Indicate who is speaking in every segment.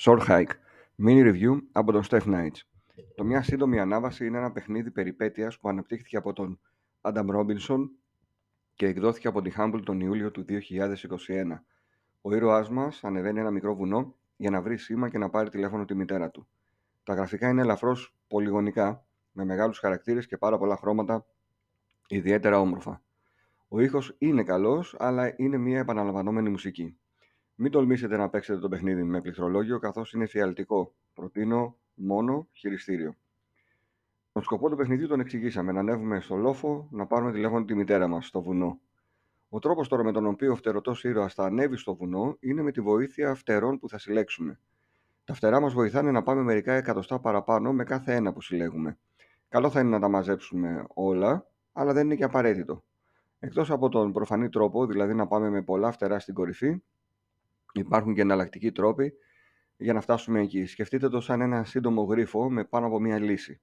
Speaker 1: Short Hike. Mini review από τον Steph Knights. Το μια σύντομη ανάβαση είναι ένα παιχνίδι περιπέτειας που αναπτύχθηκε από τον Adam Robinson και εκδόθηκε από τη Humble τον Ιούλιο του 2021. Ο ήρωάς μας ανεβαίνει ένα μικρό βουνό για να βρει σήμα και να πάρει τηλέφωνο τη μητέρα του. Τα γραφικά είναι ελαφρώς πολυγωνικά, με μεγάλους χαρακτήρες και πάρα πολλά χρώματα, ιδιαίτερα όμορφα. Ο ήχος είναι καλός, αλλά είναι μια επαναλαμβανόμενη μουσική. Μην τολμήσετε να παίξετε το παιχνίδι με πληκτρολόγιο, καθώς είναι φιαλτικό. Προτείνω μόνο χειριστήριο. Τον σκοπό του παιχνιδιού τον εξηγήσαμε: να ανέβουμε στο λόφο, να πάρουμε τηλέφωνο τη μητέρα μας στο βουνό. Ο τρόπος τώρα με τον οποίο ο φτερωτός ήρωας θα ανέβει στο βουνό είναι με τη βοήθεια φτερών που θα συλλέξουμε. Τα φτερά μας βοηθάνε να πάμε μερικά εκατοστά παραπάνω με κάθε ένα που συλλέγουμε. Καλό θα είναι να τα μαζέψουμε όλα, αλλά δεν είναι και απαραίτητο. Εκτός από τον προφανή τρόπο, δηλαδή να πάμε με πολλά φτερά στην κορυφή, Υπάρχουν και εναλλακτικοί τρόποι για να φτάσουμε εκεί. Σκεφτείτε το σαν ένα σύντομο γρίφο με πάνω από μία λύση.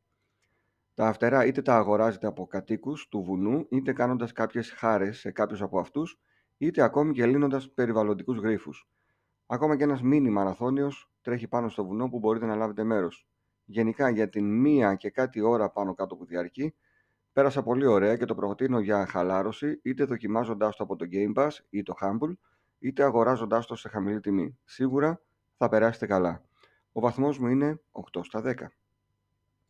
Speaker 1: Τα φτερά είτε τα αγοράζετε από κατοίκους του βουνού, είτε κάνοντας κάποιες χάρες σε κάποιους από αυτούς, είτε ακόμη και λύνοντας περιβαλλοντικούς γρίφους. Ακόμα και ένας μίνι μαραθώνιος τρέχει πάνω στο βουνό που μπορείτε να λάβετε μέρος. Γενικά για την μία και κάτι ώρα πάνω κάτω που διαρκεί, πέρασα πολύ ωραία και το προτείνω για χαλάρωση, είτε δοκιμάζοντάς το από το Game Pass ή το Humble, είτε αγοράζοντάς το σε χαμηλή τιμή. Σίγουρα θα περάσετε καλά. Ο βαθμός μου είναι 8 στα 10.